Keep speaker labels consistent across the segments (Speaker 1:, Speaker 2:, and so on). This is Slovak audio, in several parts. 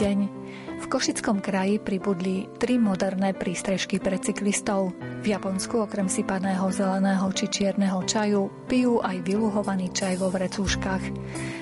Speaker 1: deň. V Košickom kraji pribudli tri moderné prístrežky pre cyklistov. V Japonsku okrem sypaného zeleného či čierneho čaju pijú aj vyluhovaný čaj vo vrecúškach.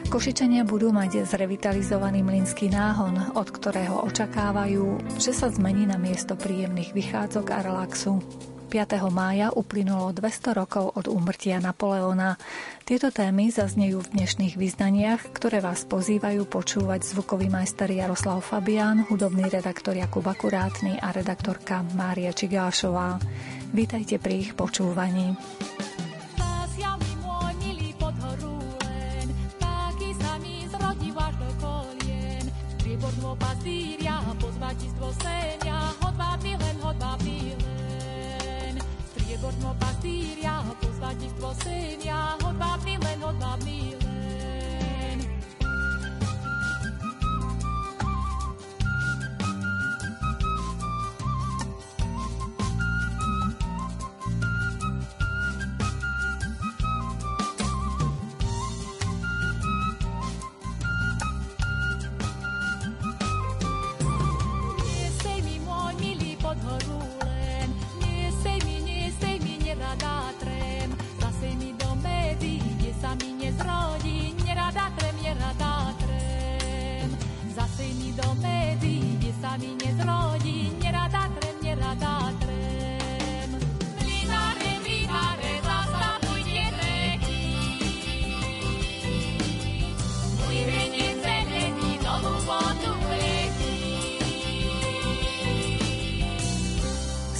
Speaker 1: Košičania budú mať zrevitalizovaný mlynský náhon, od ktorého očakávajú, že sa zmení na miesto príjemných vychádzok a relaxu. 5. mája uplynulo 200 rokov od úmrtia Napoleona. Tieto témy zaznejú v dnešných vyznaniach, ktoré vás pozývajú počúvať zvukový majster Jaroslav Fabián, hudobný redaktor Jakub Akurátny a redaktorka Mária Čigášová. Vítajte pri ich počúvaní. pozvatistvo senia, hodvábny Gorno pastýria, pozvadistvo synia, hodvábny len, hodvábny len.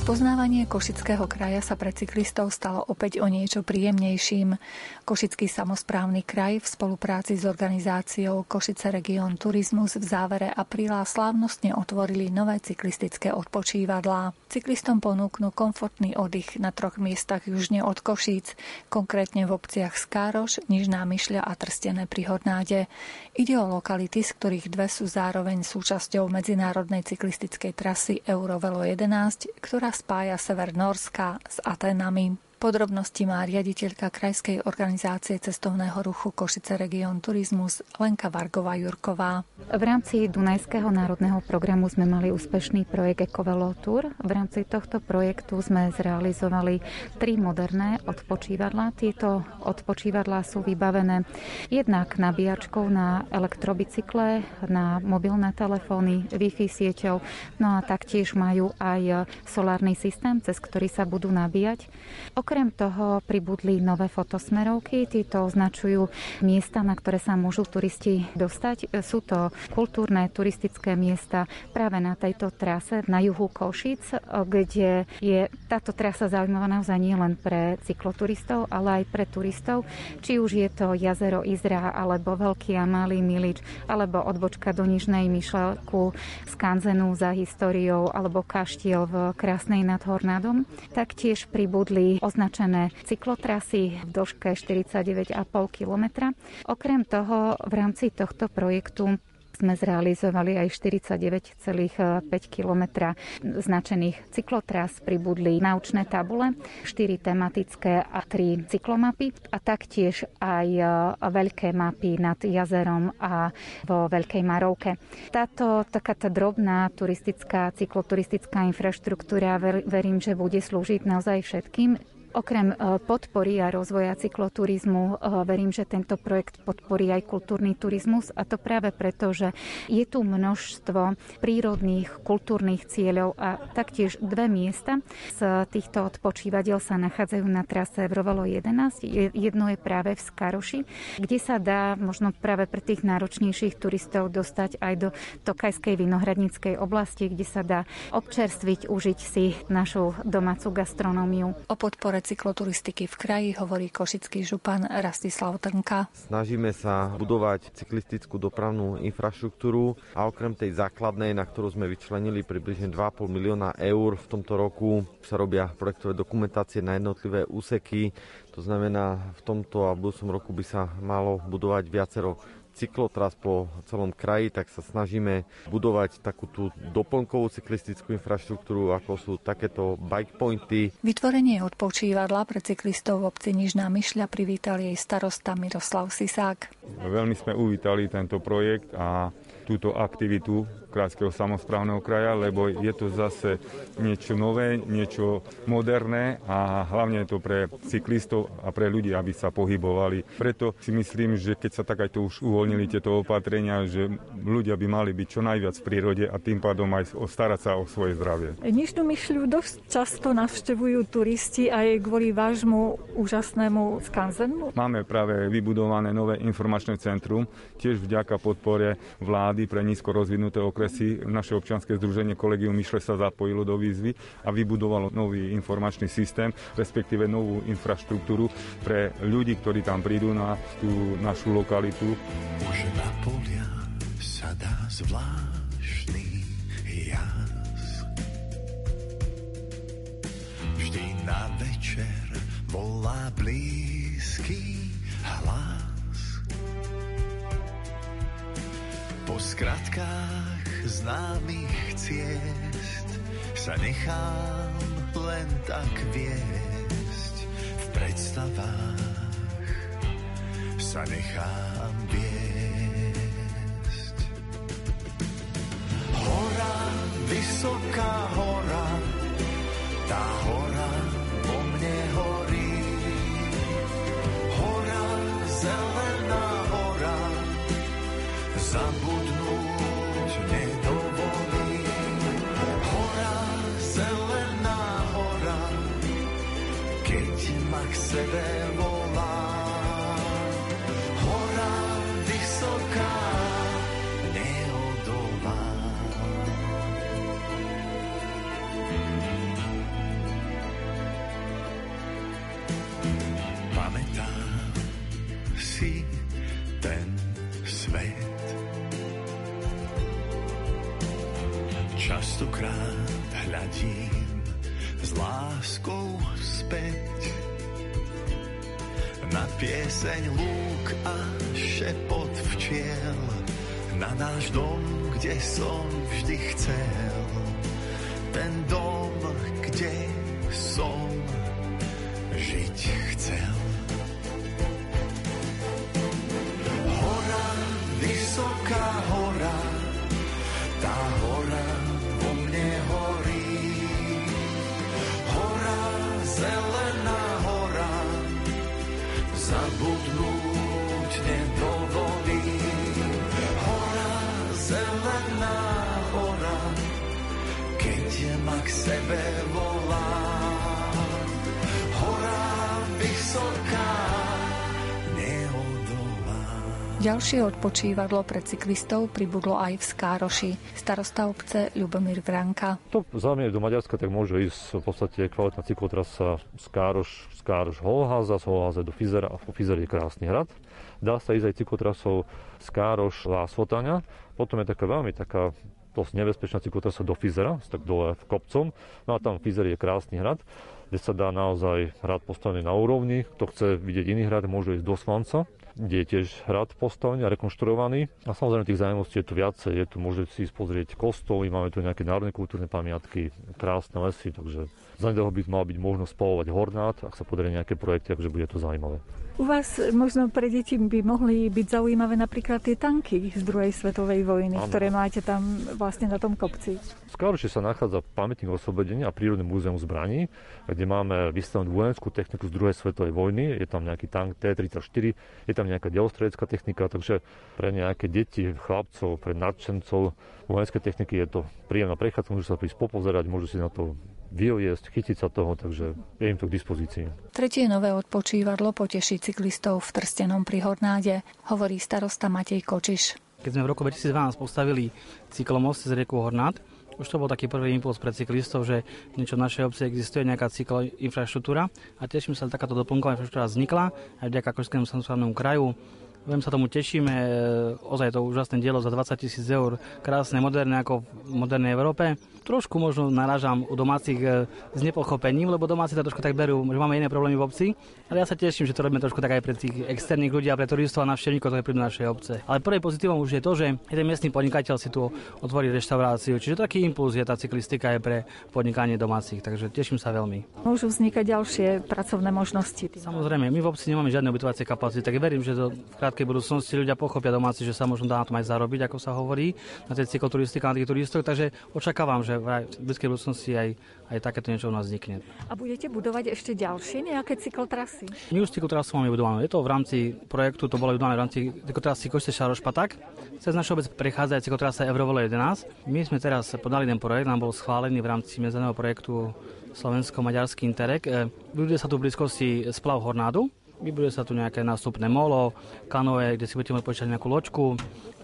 Speaker 1: Spoznávanie Košického kraja sa pre cyklistov stalo opäť o niečo príjemnejším. Košický samozprávny kraj v spolupráci s organizáciou Košice Region Turizmus v závere apríla slávnostne otvorili nové cyklistické odpočívadlá. Cyklistom ponúknú komfortný oddych na troch miestach južne od Košíc, konkrétne v obciach Skároš, Nižná Myšľa a Trstené pri Hornáde. Ide o lokality, z ktorých dve sú zároveň súčasťou medzinárodnej cyklistickej trasy Eurovelo 11, ktorá spája sever Norska s Atenami. Podrobnosti má riaditeľka Krajskej organizácie cestovného ruchu Košice Region Turizmus Lenka Vargová-Jurková.
Speaker 2: V rámci Dunajského národného programu sme mali úspešný projekt Ekovelo Tour. V rámci tohto projektu sme zrealizovali tri moderné odpočívadlá. Tieto odpočívadlá sú vybavené jednak nabíjačkou na elektrobicykle, na mobilné telefóny, Wi-Fi sieťou, no a taktiež majú aj solárny systém, cez ktorý sa budú nabíjať. Okrem toho pribudli nové fotosmerovky. Tieto označujú miesta, na ktoré sa môžu turisti dostať. Sú to kultúrne turistické miesta práve na tejto trase na juhu Košic, kde je táto trasa zaujímavá naozaj nie len pre cykloturistov, ale aj pre turistov. Či už je to jazero Izra, alebo Veľký a Malý Milič, alebo odbočka do Nižnej Myšľaku, Skanzenu za históriou, alebo kaštiel v Krásnej nad Hornádom. Taktiež pribudli označené cyklotrasy v dĺžke 49,5 km. Okrem toho v rámci tohto projektu sme zrealizovali aj 49,5 km značených cyklotras, pribudli naučné tabule, 4 tematické a 3 cyklomapy a taktiež aj e, veľké mapy nad jazerom a vo Veľkej Marovke. Táto taká tá drobná turistická, cykloturistická infraštruktúra verím, že bude slúžiť naozaj všetkým Okrem e, podpory a rozvoja cykloturizmu e, verím, že tento projekt podporí aj kultúrny turizmus a to práve preto, že je tu množstvo prírodných kultúrnych cieľov a taktiež dve miesta z týchto odpočívadiel sa nachádzajú na trase Evrovalo 11. Jedno je práve v Skaroši, kde sa dá možno práve pre tých náročnejších turistov dostať aj do Tokajskej vinohradníckej oblasti, kde sa dá občerstviť, užiť si našu domácu gastronómiu.
Speaker 1: O podpore cykloturistiky v kraji hovorí košický župan Rastislav Trnka.
Speaker 3: Snažíme sa budovať cyklistickú dopravnú infraštruktúru a okrem tej základnej, na ktorú sme vyčlenili približne 2,5 milióna eur v tomto roku, sa robia projektové dokumentácie na jednotlivé úseky. To znamená, v tomto a budúcom roku by sa malo budovať viacero cyklotras po celom kraji, tak sa snažíme budovať takú tú doplnkovú cyklistickú infraštruktúru, ako sú takéto bike pointy.
Speaker 1: Vytvorenie odpočívadla pre cyklistov v obci Nižná Myšľa privítal jej starosta Miroslav Sisák.
Speaker 4: Veľmi sme uvítali tento projekt a túto aktivitu Krajského samozprávneho kraja, lebo je to zase niečo nové, niečo moderné a hlavne je to pre cyklistov a pre ľudí, aby sa pohybovali. Preto si myslím, že keď sa tak aj to už uvoľnili tieto opatrenia, že ľudia by mali byť čo najviac v prírode a tým pádom aj starať sa o svoje zdravie.
Speaker 1: Nižnú myšľu dosť často navštevujú turisti aj kvôli vášmu úžasnému skanzenu?
Speaker 4: Máme práve vybudované nové informačné centrum, tiež vďaka podpore vlády pre nízko rozvinuté okresy. Naše občianske združenie Kolegium Myšle sa zapojilo do výzvy a vybudovalo nový informačný systém, respektíve novú infraštruktúru pre ľudí, ktorí tam prídu na tú našu lokalitu. Už na polia sa dá zvláštny jas. Vždy na večer volá blízky hlas. Po skratkách známych ciest sa nechám len tak viesť v predstavách sa nechám viesť. Hora, vysoká hora, tá hora vo mne horí. Hora, zelená hora, zabudnúť sebe volá. Láskou späť na pieseň lúk a šepot včiel, na náš dom, kde som vždy chcel. Ten dom, kde som žiť chcel. Sebe volá. Hora, vysoká.
Speaker 1: Ďalšie odpočívadlo pre cyklistov pribudlo aj v Skároši. Starosta obce Ľubomír Vranka.
Speaker 5: To zámier do Maďarska, tak môže ísť v podstate kvalitná cyklotrasa Skároš, Skároš Holháza, z Holháza do Fizera a Fizer je krásny hrad. Dá sa ísť aj cyklotrasou Skároš Lásvotaňa. Potom je taká veľmi taká dosť nebezpečná cyklotrasa do Fizera, tak dole v kopcom. No a tam Fizer je krásny hrad, kde sa dá naozaj hrad postavený na úrovni. Kto chce vidieť iný hrad, môže ísť do Svanca kde je tiež hrad postavený a rekonštruovaný. A samozrejme tých zaujímavostí je tu viacej. Je tu, môžete si ísť pozrieť kostoly, máme tu nejaké národné kultúrne pamiatky, krásne lesy, takže zanedlho by mal byť možnosť spavovať hornát, ak sa podarí nejaké projekty, takže bude to zaujímavé.
Speaker 1: U vás možno pre deti by mohli byť zaujímavé napríklad tie tanky z druhej svetovej vojny,
Speaker 5: Áno.
Speaker 1: ktoré máte tam vlastne na tom kopci.
Speaker 5: V sa nachádza pamätník oslobodenia a prírodné múzeum zbraní, kde máme vystavenú vojenskú techniku z druhej svetovej vojny. Je tam nejaký tank T-34, je tam nejaká delostredecká technika, takže pre nejaké deti, chlapcov, pre nadšencov vojenskej techniky je to príjemná prechádzka, môžu sa prísť popozerať, môžu si na to vyliesť, chytiť sa toho, takže je im to k dispozícii.
Speaker 1: Tretie nové odpočívadlo poteší cyklistov v Trstenom pri Hornáde, hovorí starosta Matej Kočiš.
Speaker 6: Keď sme v roku 2012 postavili cyklomost cez rieku Hornát, už to bol taký prvý impuls pre cyklistov, že niečo v našej obci existuje, nejaká cykloinfraštruktúra a teším sa, že takáto doplnková infraštruktúra vznikla aj vďaka Košskému samozprávnemu kraju. Veľmi sa tomu tešíme, ozaj je to úžasné dielo za 20 tisíc eur, krásne, moderné ako v modernej Európe. Trošku možno naražam u domácich e, s nepochopením, lebo domáci to trošku tak berú, že máme iné problémy v obci. Ale ja sa teším, že to robíme trošku tak aj pre tých externých ľudí a pre turistov a návštevníkov, ktorí prídu našej obce. Ale prvý pozitívom už je to, že jeden miestny podnikateľ si tu otvorí reštauráciu, čiže taký impuls je tá cyklistika aj pre podnikanie domácich, takže teším sa veľmi.
Speaker 1: Môžu vznikať ďalšie pracovné možnosti.
Speaker 6: Samozrejme, my v obci nemáme žiadne ubytovacie kapacity, tak verím, že do v krátkej budúcnosti ľudia pochopia domáci, že sa možno dá na tom aj zarobiť, ako sa hovorí, na tej cykloturistike, na tých turistoch, takže očakávam, že v blízkej budúcnosti aj, aj takéto niečo u nás vznikne.
Speaker 1: A budete budovať ešte ďalšie nejaké cyklotrasy?
Speaker 6: My už cyklotrasu máme budovanú. Je to v rámci projektu, to bolo budované v rámci cyklotrasy Košte Šarošpatak. Cez našu obec prechádza aj cyklotrasa Eurovolo 11. My sme teraz podali ten projekt, nám bol schválený v rámci medzeného projektu Slovensko-Maďarský Interreg. E, buduje sa tu v blízkosti splav Hornádu, Vybuduje sa tu nejaké nástupné molo, kanoe, kde si budete môcť počítať nejakú loďku.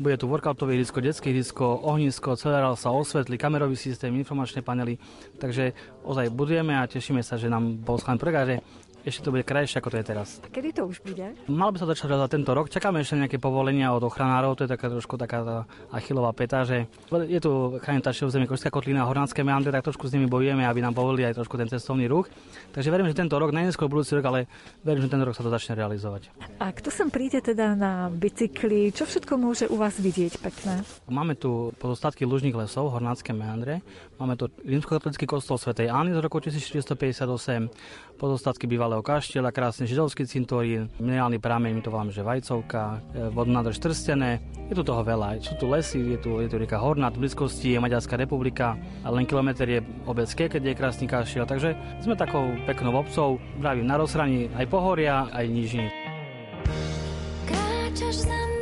Speaker 6: Bude tu workoutový disko, detské disko, ohnisko, celé sa osvetlí, kamerový systém, informačné panely. Takže ozaj budujeme a tešíme sa, že nám bol schválený projekt ešte to bude krajšie, ako to je teraz.
Speaker 1: A kedy to už bude?
Speaker 6: Mal by sa začať za tento rok. Čakáme ešte nejaké povolenia od ochranárov, to je taká trošku taká tá achilová peta, že je tu chránená územie Košská kotlina a Hornánske meandre, tak trošku s nimi bojujeme, aby nám povolili aj trošku ten cestovný ruch. Takže verím, že tento rok, najneskôr budúci rok, ale verím, že tento rok sa to začne realizovať.
Speaker 1: A kto sem príde teda na bicykli, čo všetko môže u vás vidieť pekné?
Speaker 6: Máme tu pozostatky lužných lesov, Hornánske meandre, máme tu rímskokatolický kostol svätej Ány z roku 1458, pozostatky bývalého kaštieľa, krásny židovský cintorín, minerálny prameň, my to voláme, že Vajcovka, e, vodnádrž Trstené. Je tu toho veľa. Sú tu lesy, je tu, je tu rieka Hornát, v blízkosti je Maďarská republika a len kilometr je obec keď je krásny kaštiel. Takže sme takou peknou obcov, vravím na rozhraní aj pohoria, aj nížiny. Kráčaš za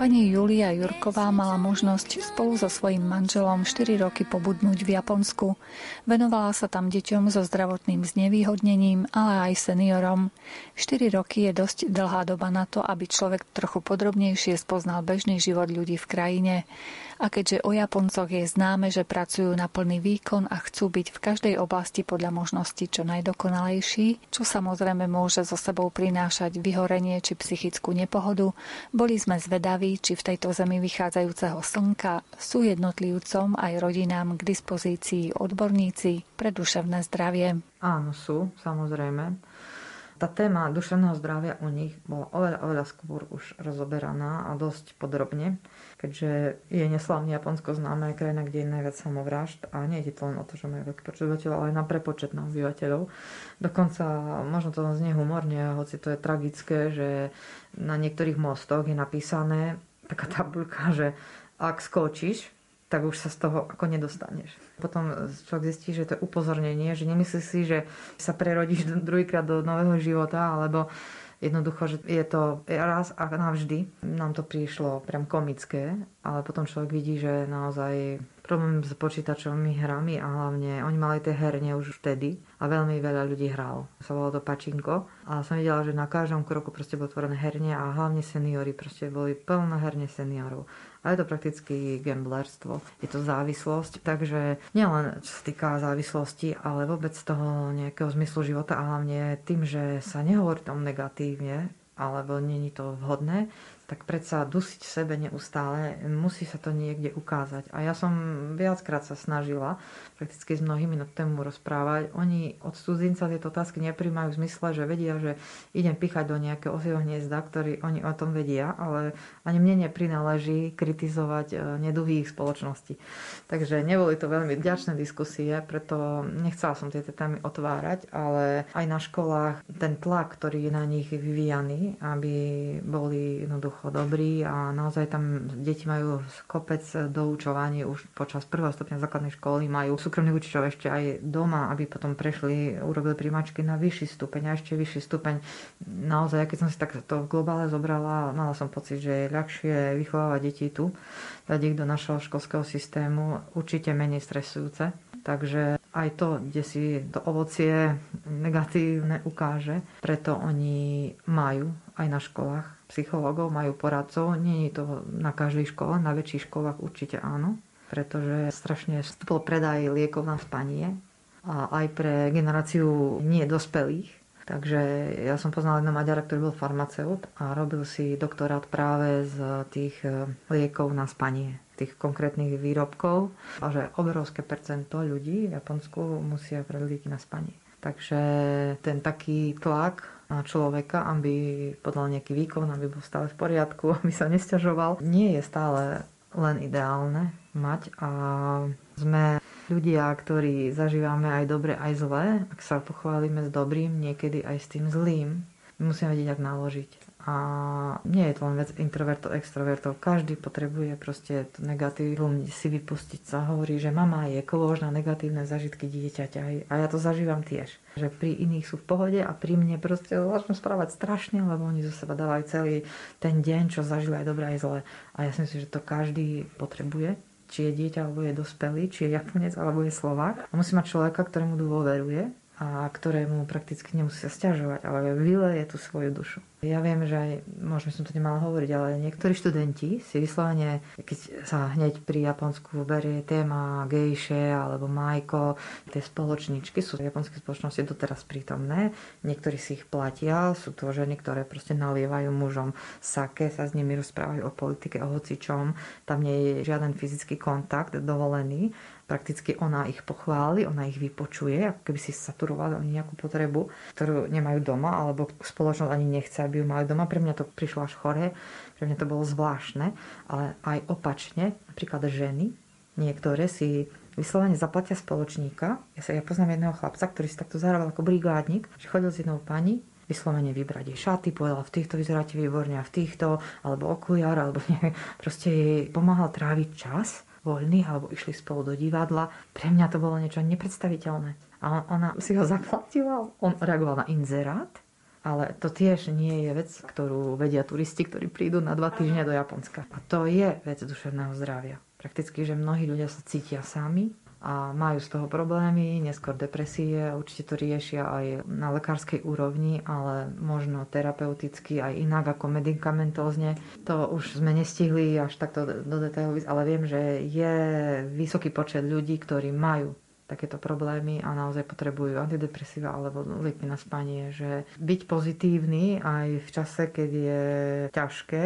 Speaker 1: Pani Julia Jurková mala možnosť spolu so svojím manželom 4 roky pobudnúť v Japonsku. Venovala sa tam deťom so zdravotným znevýhodnením, ale aj seniorom. 4 roky je dosť dlhá doba na to, aby človek trochu podrobnejšie spoznal bežný život ľudí v krajine. A keďže o Japoncoch je známe, že pracujú na plný výkon a chcú byť v každej oblasti podľa možnosti čo najdokonalejší, čo samozrejme môže so sebou prinášať vyhorenie či psychickú nepohodu, boli sme zvedaví, či v tejto zemi vychádzajúceho slnka sú jednotlivcom aj rodinám k dispozícii odborníci pre duševné zdravie.
Speaker 7: Áno, sú, samozrejme tá téma duševného zdravia u nich bola oveľa, oveľa skôr už rozoberaná a dosť podrobne, keďže je neslavný Japonsko známe krajina, kde je najviac samovrážd a nie je to len o to, že majú veľký počet obyvateľov, ale aj na prepočet na obyvateľov. Dokonca možno to znie humorne, hoci to je tragické, že na niektorých mostoch je napísané taká tabuľka, že ak skočíš, tak už sa z toho ako nedostaneš. Potom človek zistí, že to je upozornenie, že nemyslí si, že sa prerodíš druhýkrát do nového života, alebo jednoducho, že je to raz a navždy. Nám to prišlo priam komické, ale potom človek vidí, že naozaj problém s počítačovými hrami a hlavne oni mali tie herne už vtedy a veľmi veľa ľudí hralo. Sa volalo to Pačinko a som videla, že na každom kroku proste bolo otvorené herne a hlavne seniory proste boli plné herne seniorov a je to prakticky gamblerstvo. Je to závislosť, takže nielen čo sa týka závislosti, ale vôbec toho nejakého zmyslu života a hlavne tým, že sa nehovorí tom negatívne, alebo není to vhodné, tak predsa dusiť sebe neustále, musí sa to niekde ukázať. A ja som viackrát sa snažila prakticky s mnohými na tému rozprávať. Oni od cudzinca tieto otázky nepríjmajú v zmysle, že vedia, že idem pichať do nejakého osieho hniezda, ktorý oni o tom vedia, ale ani mne neprináleží kritizovať e, neduhy ich spoločnosti. Takže neboli to veľmi vďačné diskusie, preto nechcela som tieto témy otvárať, ale aj na školách ten tlak, ktorý je na nich vyvíjaný, aby boli jednoducho jednoducho dobrý a naozaj tam deti majú kopec doučovaní už počas prvého stupňa základnej školy, majú súkromných učičov ešte aj doma, aby potom prešli, urobili príjmačky na vyšší stupeň a ešte vyšší stupeň. Naozaj, keď som si takto v globále zobrala, mala som pocit, že je ľahšie vychovávať deti tu, dať ich do našeho školského systému, určite menej stresujúce. Takže aj to, kde si to ovocie negatívne ukáže, preto oni majú aj na školách psychológov, majú poradcov. Nie je to na každej škole, na väčších školách určite áno, pretože strašne vstúpil predaj liekov na spanie a aj pre generáciu nie dospelých. Takže ja som poznal jedného Maďara, ktorý bol farmaceut a robil si doktorát práve z tých liekov na spanie tých konkrétnych výrobkov a že obrovské percento ľudí v Japonsku musia lieky na spanie. Takže ten taký tlak na človeka, aby podal nejaký výkon, aby bol stále v poriadku, aby sa nesťažoval, nie je stále len ideálne mať a sme ľudia, ktorí zažívame aj dobre, aj zlé. Ak sa pochválime s dobrým, niekedy aj s tým zlým, musíme vedieť, ak naložiť. A nie je to len vec introvertov, extrovertov. Každý potrebuje proste to negatívum si vypustiť sa. Hovorí, že mama je kolož na negatívne zažitky dieťaťa. A ja to zažívam tiež. Že pri iných sú v pohode a pri mne proste začnú správať strašne, lebo oni zo seba dávajú celý ten deň, čo zažili aj dobré, aj zlé. A ja si myslím, že to každý potrebuje či je dieťa alebo je dospelý, či je Japonec alebo je Slovák. A musí mať človeka, ktorému dôveruje a ktorému prakticky nemusí sa stiažovať, ale vyleje tú svoju dušu. Ja viem, že aj, možno som to nemala hovoriť, ale niektorí študenti si vyslovene, keď sa hneď pri Japonsku berie téma gejše alebo majko, tie spoločničky sú v japonskej spoločnosti doteraz prítomné. Niektorí si ich platia, sú to ženy, ktoré proste nalievajú mužom sake, sa s nimi rozprávajú o politike, o hocičom. Tam nie je žiaden fyzický kontakt dovolený prakticky ona ich pochváli, ona ich vypočuje, ako keby si saturovali oni nejakú potrebu, ktorú nemajú doma, alebo spoločnosť ani nechce, aby ju mali doma. Pre mňa to prišlo až chore, pre mňa to bolo zvláštne, ale aj opačne, napríklad ženy, niektoré si vyslovene zaplatia spoločníka. Ja sa ja poznám jedného chlapca, ktorý si takto zarábal ako brigádnik, že chodil s jednou pani, vyslovene vybrať jej šaty, povedal, v týchto vyzeráte výborne a v týchto, alebo okuliar, alebo nie, proste jej pomáhal tráviť čas voľný alebo išli spolu do divadla. Pre mňa to bolo niečo nepredstaviteľné. A ona si ho zaplatila, on reagoval na inzerát, Ale to tiež nie je vec, ktorú vedia turisti, ktorí prídu na dva týždne do Japonska. A to je vec duševného zdravia. Prakticky, že mnohí ľudia sa cítia sami, a majú z toho problémy, neskôr depresie, určite to riešia aj na lekárskej úrovni, ale možno terapeuticky aj inak ako medicamentózne. To už sme nestihli až takto do detailov, ale viem, že je vysoký počet ľudí, ktorí majú takéto problémy a naozaj potrebujú antidepresíva alebo lieky na spanie, že byť pozitívny aj v čase, keď je ťažké,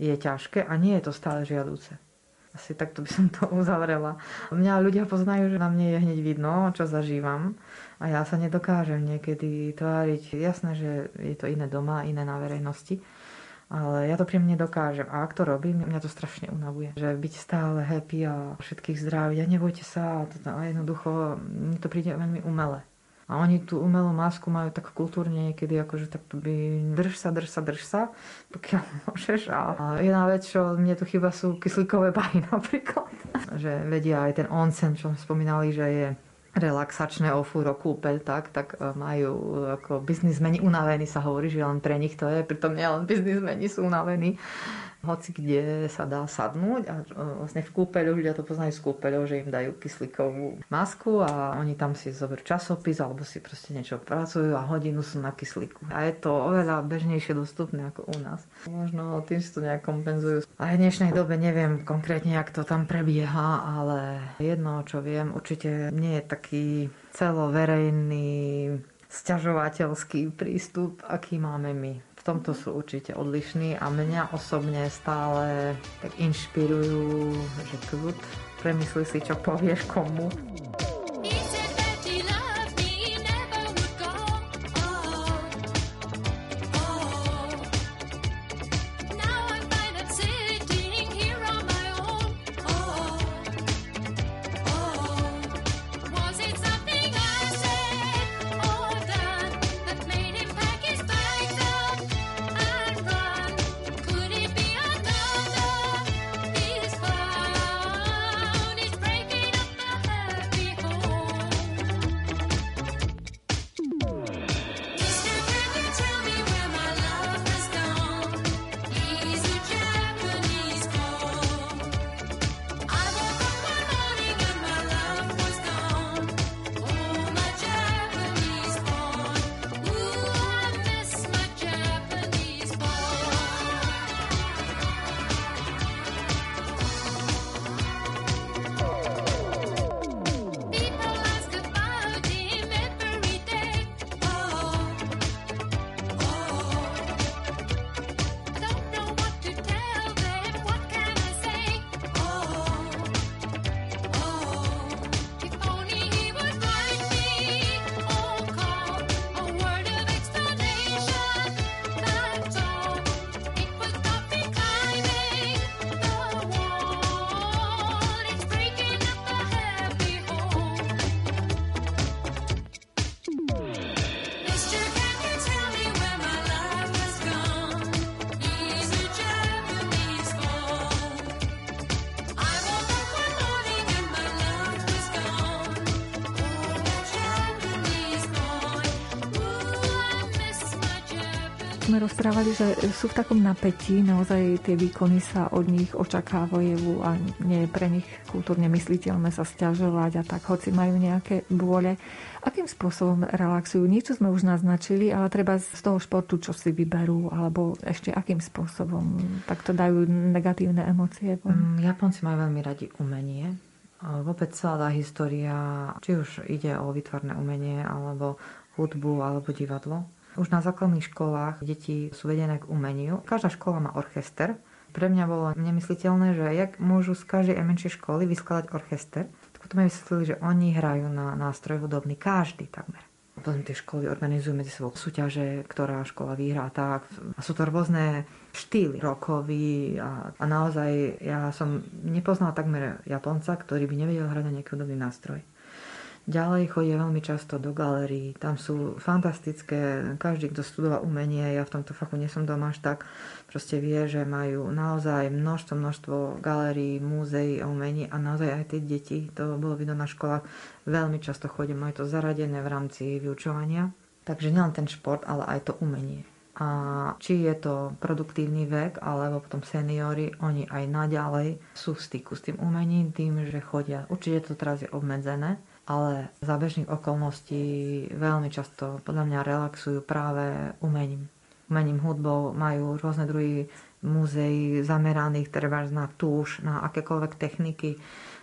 Speaker 7: je ťažké a nie je to stále žiadúce. Asi takto by som to uzavrela. Mňa ľudia poznajú, že na mne je hneď vidno, čo zažívam a ja sa nedokážem niekedy tváriť. Jasné, že je to iné doma, iné na verejnosti, ale ja to príjemne dokážem. A ak to robím, mňa to strašne unavuje. Že byť stále happy a všetkých zdraviť a nebojte sa. A jednoducho, mi to príde veľmi umelé. A oni tú umelú masku majú tak kultúrne niekedy, akože tak by drž sa, drž sa, drž sa, pokiaľ môžeš. A jedna vec, čo mne tu chyba, sú kyslíkové bary napríklad. že vedia aj ten onsen, čo spomínali, že je relaxačné ofúro kúpeľ, tak, tak e, majú ako biznismeni unavení sa hovorí, že len pre nich to je, pritom nie len biznismeni sú unavení hoci kde sa dá sadnúť a vlastne v kúpeľu, ľudia to poznajú z kúpeľov, že im dajú kyslíkovú masku a oni tam si zoberú časopis alebo si proste niečo pracujú a hodinu sú na kyslíku. A je to oveľa bežnejšie dostupné ako u nás. Možno tým si to nejak kompenzujú. A v dnešnej dobe neviem konkrétne, jak to tam prebieha, ale jedno, čo viem, určite nie je taký celoverejný sťažovateľský prístup, aký máme my v tomto sú určite odlišní a mňa osobne stále tak inšpirujú, že kľud, premysli si, čo povieš komu.
Speaker 1: Sme rozprávali, že sú v takom napätí, naozaj tie výkony sa od nich očakávajú a nie je pre nich kultúrne mysliteľné sa stiažovať a tak, hoci majú nejaké bôle. Akým spôsobom relaxujú? Niečo sme už naznačili, ale treba z toho športu, čo si vyberú, alebo ešte akým spôsobom takto dajú negatívne emócie?
Speaker 7: Mm, Japonci majú veľmi radi umenie, Vôbec celá tá história, či už ide o vytvarné umenie, alebo hudbu, alebo divadlo, už na základných školách deti sú vedené k umeniu. Každá škola má orchester. Pre mňa bolo nemysliteľné, že jak môžu z každej menšej školy vyskladať orchester. Tak potom mi vysvetlili, že oni hrajú na nástroj hudobný, každý takmer. Potom tie školy organizujú medzi sebou súťaže, ktorá škola vyhrá tak. A sú to rôzne štýly rokový a, a naozaj ja som nepoznala takmer Japonca, ktorý by nevedel hrať na nejaký hudobný nástroj. Ďalej chodia veľmi často do galérií, tam sú fantastické, každý, kto studoval umenie, ja v tomto fachu nie som doma až tak, proste vie, že majú naozaj množstvo, množstvo galérií, múzeí a umení a naozaj aj tie deti, to bolo vidno na školách, veľmi často chodia, majú to zaradené v rámci vyučovania. Takže nielen ten šport, ale aj to umenie. A či je to produktívny vek, alebo potom seniory, oni aj naďalej sú v styku s tým umením, tým, že chodia. Určite to teraz je obmedzené, ale za bežných okolností veľmi často podľa mňa relaxujú práve umením. Umením hudbou majú rôzne druhy múzeí zameraných treba na túš, na akékoľvek techniky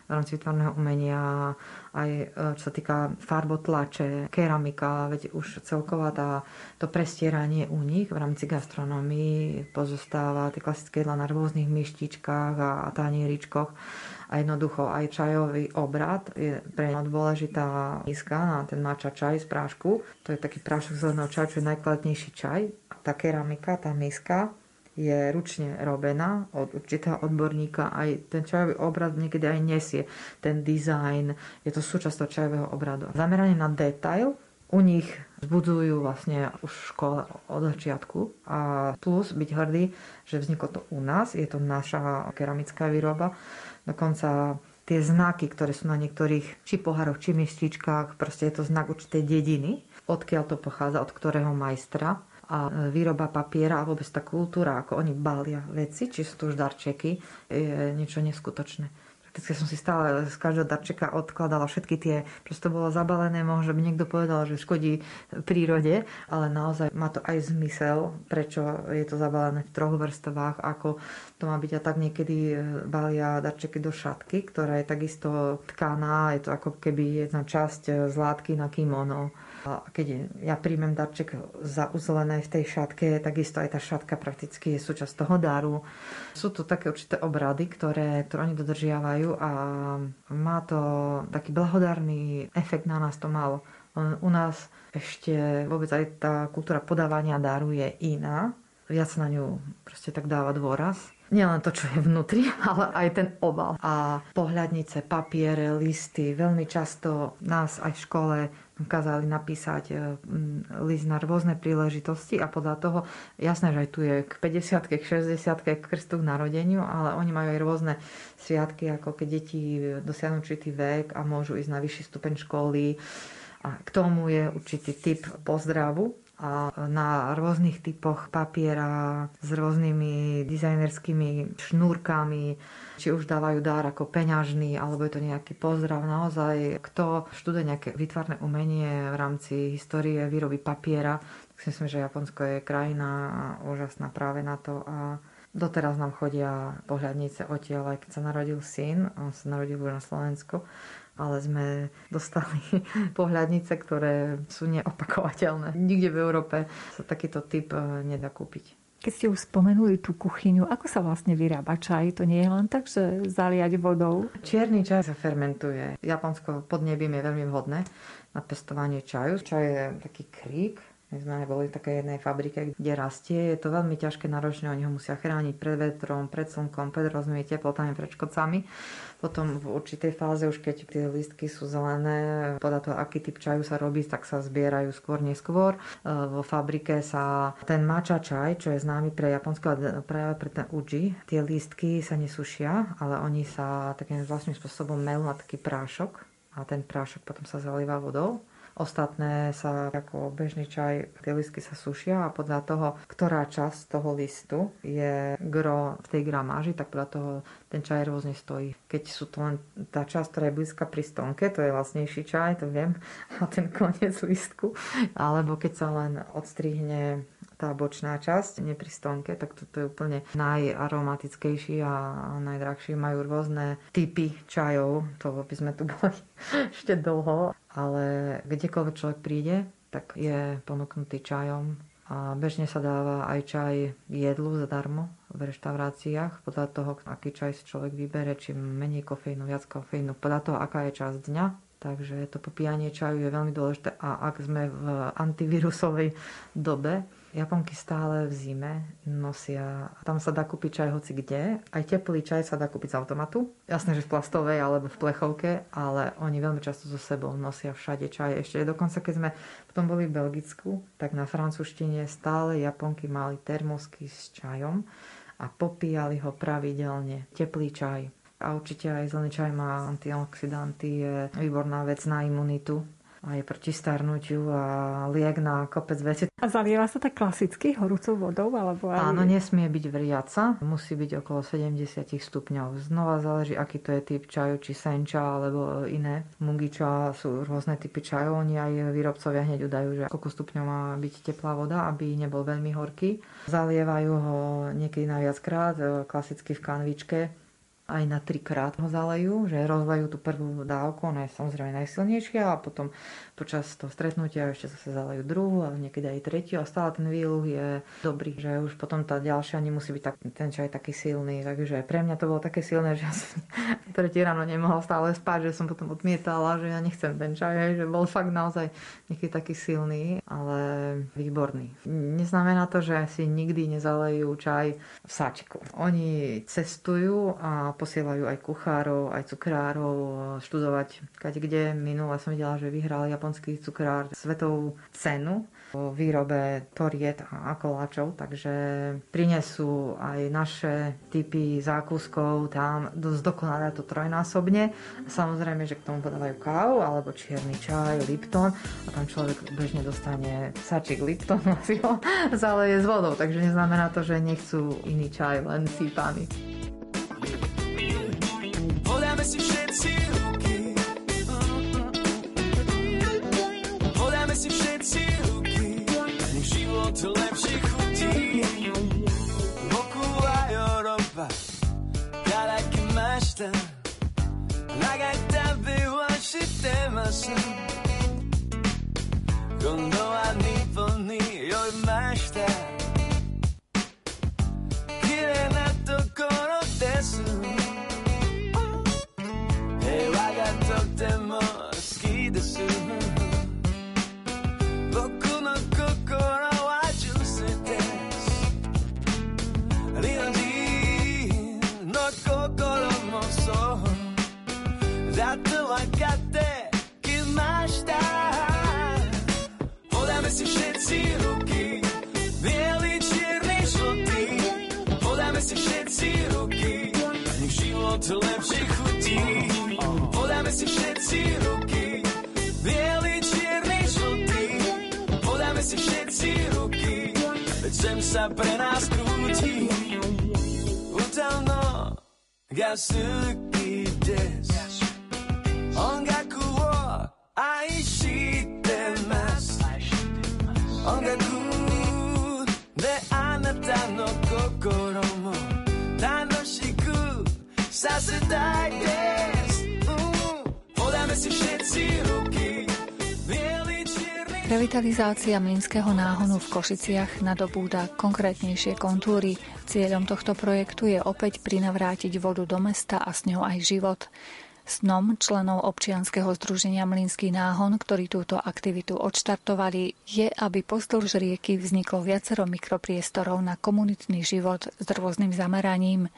Speaker 7: v rámci výtvarného umenia, aj e, čo sa týka farbotlače, keramika, veď už celková tá, to prestieranie u nich v rámci gastronomii pozostáva tie klasické jedla na rôznych myštičkách a, a tanieričkoch a jednoducho aj čajový obrad je pre ňa dôležitá miska na ten mača čaj z prášku. To je taký prášok zeleného čaju, čo je najkvalitnejší čaj. A tá keramika, tá miska je ručne robená od určitého odborníka. Aj ten čajový obrad niekedy aj nesie ten dizajn. Je to súčasť toho čajového obradu. Zameranie na detail u nich zbudzujú vlastne už v škole od začiatku a plus byť hrdý, že vzniklo to u nás, je to naša keramická výroba. Dokonca tie znaky, ktoré sú na niektorých či poharoch, či mističkách, proste je to znak určitej dediny, odkiaľ to pochádza, od ktorého majstra a výroba papiera a vôbec tá kultúra, ako oni balia veci, či sú to už darčeky, je niečo neskutočné. Prakticky som si stále z každého darčeka odkladala všetky tie, proste to bolo zabalené, možno by niekto povedal, že škodí prírode, ale naozaj má to aj zmysel, prečo je to zabalené v troch vrstvách, ako to má byť. A tak niekedy e, balia darčeky do šatky, ktorá je takisto tkaná, je to ako keby jedna časť e, z látky na kimono keď ja príjmem darček zauzlené v tej šatke, takisto aj tá šatka prakticky je súčasť toho daru. Sú to také určité obrady, ktoré, ktoré oni dodržiavajú a má to taký blahodárny efekt na nás to malo. U nás ešte vôbec aj tá kultúra podávania daru je iná. Viac na ňu proste tak dáva dôraz. Nielen to, čo je vnútri, ale aj ten obal. A pohľadnice, papiere, listy. Veľmi často nás aj v škole dokázali napísať e, list na rôzne príležitosti a podľa toho, jasné, že aj tu je k 50 k 60 k krstu k narodeniu, ale oni majú aj rôzne sviatky, ako keď deti dosiahnu určitý vek a môžu ísť na vyšší stupeň školy. A k tomu je určitý typ pozdravu, a na rôznych typoch papiera s rôznymi dizajnerskými šnúrkami, či už dávajú dar ako peňažný, alebo je to nejaký pozdrav. Naozaj, kto študuje nejaké vytvarné umenie v rámci histórie výroby papiera, tak si myslím, že Japonsko je krajina úžasná práve na to a Doteraz nám chodia pohľadnice odtiaľ, aj keď sa narodil syn, on sa narodil už na Slovensku, ale sme dostali pohľadnice, ktoré sú neopakovateľné. Nikde v Európe sa takýto typ eh, nedá kúpiť.
Speaker 1: Keď ste už spomenuli tú kuchyňu, ako sa vlastne vyrába čaj? To nie je len tak, že zaliať vodou?
Speaker 7: Čierny čaj sa fermentuje. Japonsko pod nebím je veľmi vhodné na pestovanie čaju. Čaj je taký krík, my sme boli v takej jednej fabrike, kde rastie. Je to veľmi ťažké, náročné, oni ho musia chrániť pred vetrom, pred slnkom, pred rôznymi teplotami, pred škodcami. Potom v určitej fáze, už keď tie listky sú zelené, podľa toho, aký typ čaju sa robí, tak sa zbierajú skôr neskôr. E, vo fabrike sa ten mača čaj, čo je známy pre Japonsko práve pre ten uji, tie lístky sa nesušia, ale oni sa takým vlastným spôsobom melú na taký prášok a ten prášok potom sa zalíva vodou Ostatné sa ako bežný čaj, tie listky sa sušia a podľa toho, ktorá časť toho listu je gro v tej gramáži, tak podľa toho ten čaj rôzne stojí. Keď sú to len tá časť, ktorá je blízka pri stonke, to je vlastnejší čaj, to viem, a ten koniec listku. Alebo keď sa len odstrihne tá bočná časť, nepristonke, tak toto je úplne najaromatickejší a najdrahší. Majú rôzne typy čajov, to by sme tu boli ešte dlho, ale kdekoľvek človek príde, tak je ponúknutý čajom a bežne sa dáva aj čaj jedlu zadarmo v reštauráciách podľa toho, aký čaj si človek vybere, či menej kofeínu, viac kofeínu, podľa toho, aká je časť dňa. Takže to popíjanie čaju je veľmi dôležité a ak sme v antivírusovej dobe, Japonky stále v zime nosia, tam sa dá kúpiť čaj hoci kde, aj teplý čaj sa dá kúpiť z automatu. Jasné, že v plastovej alebo v plechovke, ale oni veľmi často so sebou nosia všade čaj. Ešte dokonca, keď sme potom boli v Belgicku, tak na francúzštine stále Japonky mali termosky s čajom a popíjali ho pravidelne. Teplý čaj. A určite aj zelený čaj má antioxidanty, je výborná vec na imunitu aj proti starnutiu a liek na kopec veci.
Speaker 1: A zalieva sa tak klasicky horúcou vodou? Alebo
Speaker 7: aj... Áno, nesmie byť vriaca, musí byť okolo 70 stupňov. Znova záleží, aký to je typ čaju, či senča alebo iné. Mugiča sú rôzne typy čajov, oni aj výrobcovia hneď udajú, že koľko stupňov má byť teplá voda, aby nebol veľmi horký. Zalievajú ho niekedy na viackrát, klasicky v kanvičke aj na trikrát ho zalejú, že rozlejú tú prvú dávku, ona je samozrejme najsilnejšia a potom počas toho stretnutia ešte zase zalejú druhú a niekedy aj tretiu a stále ten výluh je dobrý, že už potom tá ďalšia nemusí byť tak, ten čaj taký silný, takže pre mňa to bolo také silné, že ja som tretí ráno nemohol stále spať, že som potom odmietala, že ja nechcem ten čaj, že bol fakt naozaj nejaký taký silný, ale výborný. Neznamená to, že si nikdy nezalejú čaj v sačku. Oni cestujú a posielajú aj kuchárov, aj cukrárov študovať kade kde. Minule som videla, že vyhral japonský cukrár svetovú cenu o výrobe toriet a koláčov, takže prinesú aj naše typy zákuskov tam dosť dokonale to trojnásobne. Samozrejme, že k tomu podávajú kávu alebo čierny čaj, Lipton a tam človek bežne dostane sačik Lipton a si ho zaleje s vodou, takže neznamená to, že nechcú iný čaj, len sípaný. Podáme si všetci ruky. Podáme si všetci ruky. Nech život lepšie sa pre nás krúti. Utano, gasuki des. Ongaku
Speaker 1: Revitalizácia mlínskeho náhonu v Košiciach nadobúda konkrétnejšie kontúry. Cieľom tohto projektu je opäť prinavrátiť vodu do mesta a s ňou aj život. Snom členov občianskeho združenia Mlínsky náhon, ktorí túto aktivitu odštartovali, je, aby pozdĺž rieky vzniklo viacero mikropriestorov na komunitný život s rôznym zameraním.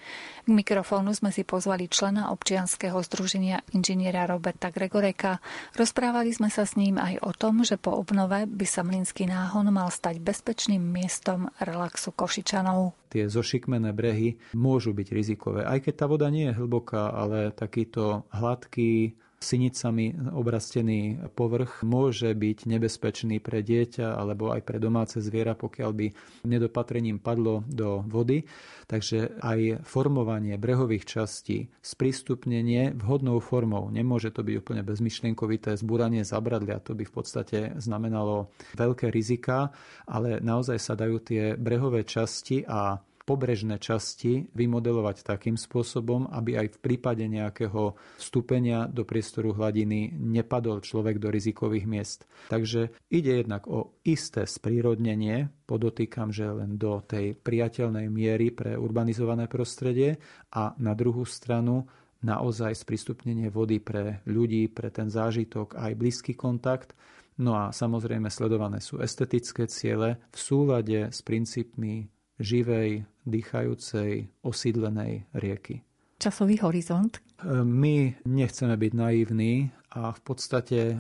Speaker 1: K mikrofónu sme si pozvali člena občianskeho združenia inžiniera Roberta Gregoreka. Rozprávali sme sa s ním aj o tom, že po obnove by sa Mlínsky náhon mal stať bezpečným miestom relaxu Košičanov.
Speaker 8: Tie zošikmené brehy môžu byť rizikové, aj keď tá voda nie je hlboká, ale takýto hladký sinicami obrastený povrch môže byť nebezpečný pre dieťa alebo aj pre domáce zviera, pokiaľ by nedopatrením padlo do vody. Takže aj formovanie brehových častí, sprístupnenie vhodnou formou, nemôže to byť úplne bezmyšlienkovité zbúranie zabradlia, to by v podstate znamenalo veľké rizika, ale naozaj sa dajú tie brehové časti a pobrežné časti vymodelovať takým spôsobom, aby aj v prípade nejakého vstúpenia do priestoru hladiny nepadol človek do rizikových miest. Takže ide jednak o isté sprírodnenie, podotýkam, že len do tej priateľnej miery pre urbanizované prostredie a na druhú stranu naozaj sprístupnenie vody pre ľudí, pre ten zážitok, aj blízky kontakt. No a samozrejme sledované sú estetické ciele v súlade s princípmi živej, dýchajúcej, osídlenej rieky.
Speaker 1: Časový horizont?
Speaker 8: E, my nechceme byť naivní a v podstate e,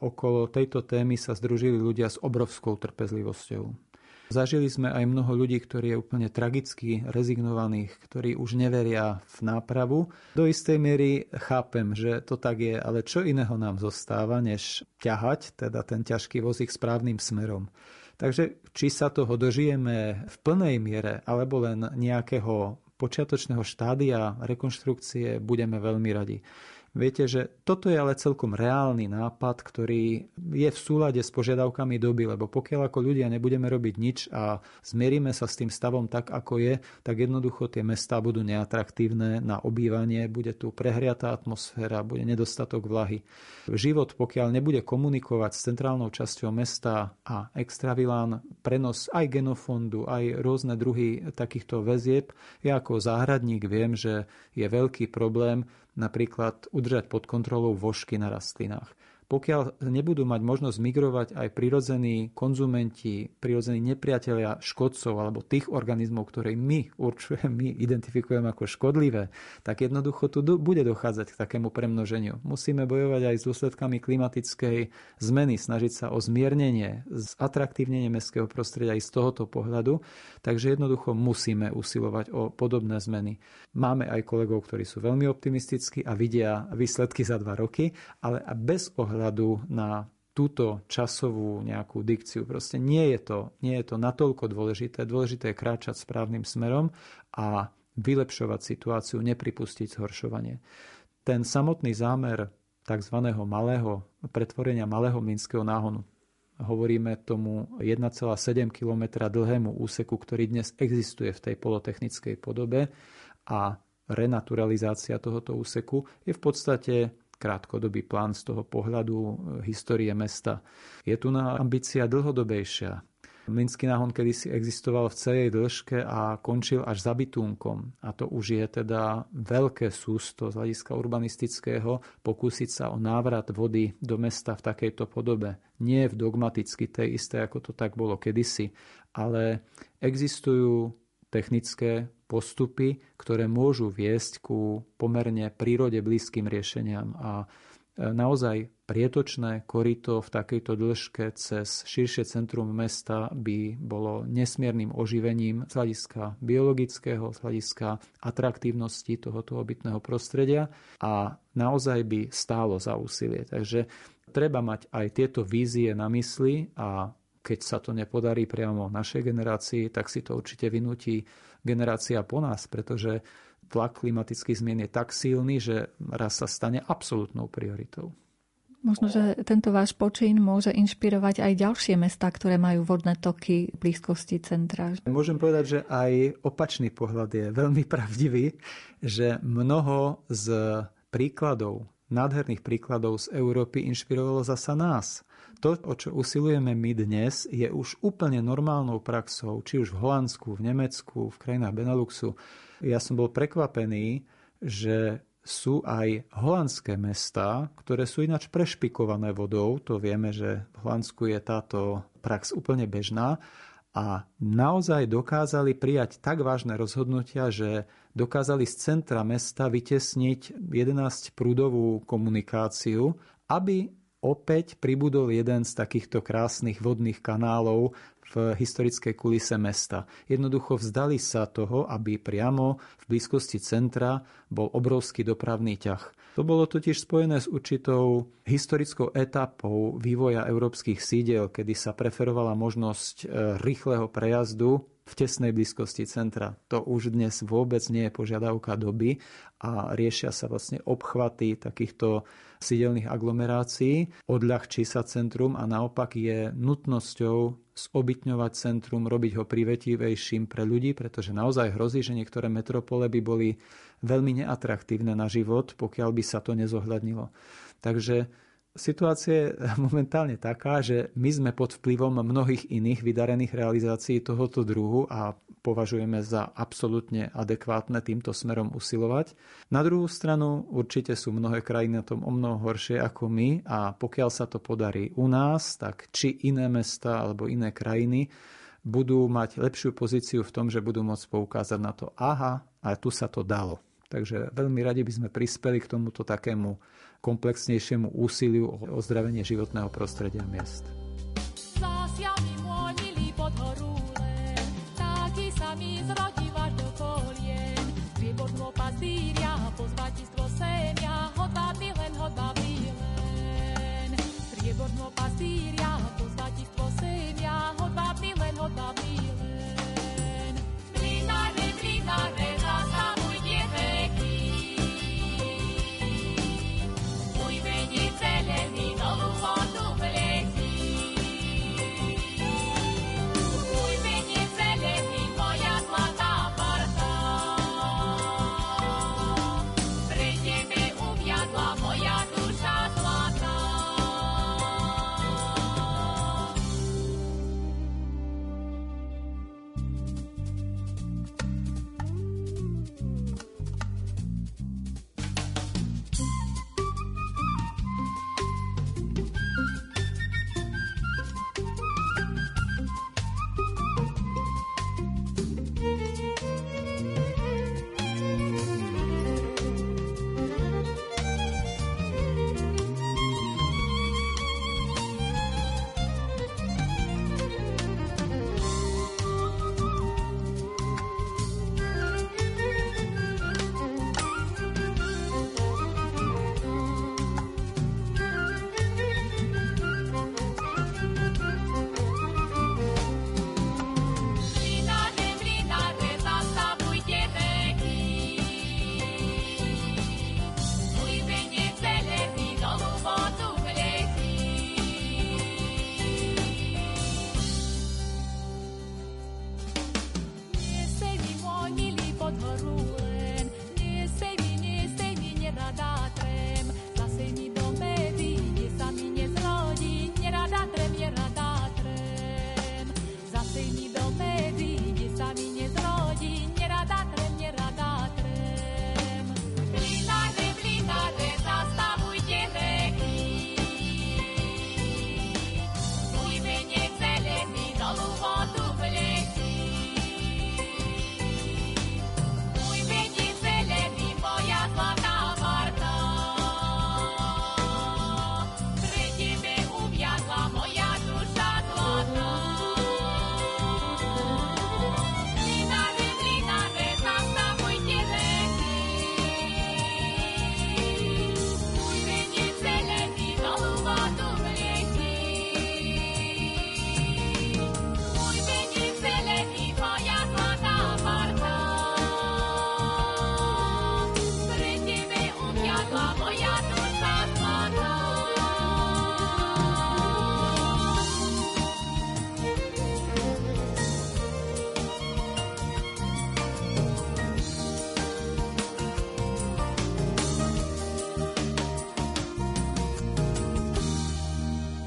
Speaker 8: okolo tejto témy sa združili ľudia s obrovskou trpezlivosťou. Zažili sme aj mnoho ľudí, ktorí je úplne tragicky rezignovaných, ktorí už neveria v nápravu. Do istej miery chápem, že to tak je, ale čo iného nám zostáva, než ťahať teda ten ťažký vozík správnym smerom. Takže či sa toho dožijeme v plnej miere, alebo len nejakého počiatočného štádia rekonštrukcie, budeme veľmi radi. Viete, že toto je ale celkom reálny nápad, ktorý je v súlade s požiadavkami doby, lebo pokiaľ ako ľudia nebudeme robiť nič a zmierime sa s tým stavom tak, ako je, tak jednoducho tie mestá budú neatraktívne na obývanie, bude tu prehriatá atmosféra, bude nedostatok vlahy. Život, pokiaľ nebude komunikovať s centrálnou časťou mesta a extravilán, prenos aj genofondu, aj rôzne druhy takýchto väzieb, ja ako záhradník viem, že je veľký problém napríklad udržať pod kontrolou vožky na rastlinách pokiaľ nebudú mať možnosť migrovať aj prirodzení konzumenti, prirodzení nepriatelia škodcov alebo tých organizmov, ktoré my určujeme, my identifikujeme ako škodlivé, tak jednoducho tu bude dochádzať k takému premnoženiu. Musíme bojovať aj s dôsledkami klimatickej zmeny, snažiť sa o zmiernenie, zatraktívnenie mestského prostredia aj z tohoto pohľadu, takže jednoducho musíme usilovať o podobné zmeny. Máme aj kolegov, ktorí sú veľmi optimistickí a vidia výsledky za dva roky, ale bez ohľadu ohľadu na túto časovú nejakú dikciu. Proste nie je to, nie je to natoľko dôležité. Dôležité je kráčať správnym smerom a vylepšovať situáciu, nepripustiť zhoršovanie. Ten samotný zámer tzv. malého pretvorenia malého minského náhonu hovoríme tomu 1,7 km dlhému úseku, ktorý dnes existuje v tej polotechnickej podobe a renaturalizácia tohoto úseku je v podstate krátkodobý plán z toho pohľadu e, histórie mesta. Je tu na ambícia dlhodobejšia. Mlinský náhon kedysi existoval v celej dĺžke a končil až za bytúnkom. A to už je teda veľké sústo z hľadiska urbanistického pokúsiť sa o návrat vody do mesta v takejto podobe. Nie v dogmaticky tej isté, ako to tak bolo kedysi, ale existujú technické postupy, ktoré môžu viesť ku pomerne prírode blízkym riešeniam a e, naozaj prietočné korito v takejto dĺžke cez širšie centrum mesta by bolo nesmiernym oživením z hľadiska biologického, z hľadiska atraktívnosti tohoto obytného prostredia a naozaj by stálo za úsilie. Takže treba mať aj tieto vízie na mysli a keď sa to nepodarí priamo našej generácii, tak si to určite vynutí generácia po nás, pretože tlak klimatických zmien je tak silný, že raz sa stane absolútnou prioritou.
Speaker 1: Možno, že tento váš počín môže inšpirovať aj ďalšie mestá, ktoré majú vodné toky v blízkosti centra.
Speaker 8: Môžem povedať, že aj opačný pohľad je veľmi pravdivý, že mnoho z príkladov, nádherných príkladov z Európy inšpirovalo zasa nás. To, o čo usilujeme my dnes, je už úplne normálnou praxou, či už v Holandsku, v Nemecku, v krajinách Beneluxu. Ja som bol prekvapený, že sú aj holandské mesta, ktoré sú ináč prešpikované vodou. To vieme, že v Holandsku je táto prax úplne bežná. A naozaj dokázali prijať tak vážne rozhodnutia, že dokázali z centra mesta vytesniť 11 prúdovú komunikáciu, aby opäť pribudol jeden z takýchto krásnych vodných kanálov v historickej kulise mesta. Jednoducho vzdali sa toho, aby priamo v blízkosti centra bol obrovský dopravný ťah. To bolo totiž spojené s určitou historickou etapou vývoja európskych sídel, kedy sa preferovala možnosť e, rýchleho prejazdu v tesnej blízkosti centra. To už dnes vôbec nie je požiadavka doby a riešia sa vlastne obchvaty takýchto sídelných aglomerácií, odľahčí sa centrum a naopak je nutnosťou zobytňovať centrum, robiť ho privetivejším pre ľudí, pretože naozaj hrozí, že niektoré metropole by boli veľmi neatraktívne na život, pokiaľ by sa to nezohľadnilo. Takže Situácia je momentálne taká, že my sme pod vplyvom mnohých iných vydarených realizácií tohoto druhu a považujeme za absolútne adekvátne týmto smerom usilovať. Na druhú stranu určite sú mnohé krajiny na tom o mnoho horšie ako my a pokiaľ sa to podarí u nás, tak či iné mesta alebo iné krajiny budú mať lepšiu pozíciu v tom, že budú môcť poukázať na to, aha, a tu sa to dalo. Takže veľmi radi by sme prispeli k tomuto takému komplexnejšiemu úsiliu o ozdravenie životného prostredia miest. Zásiami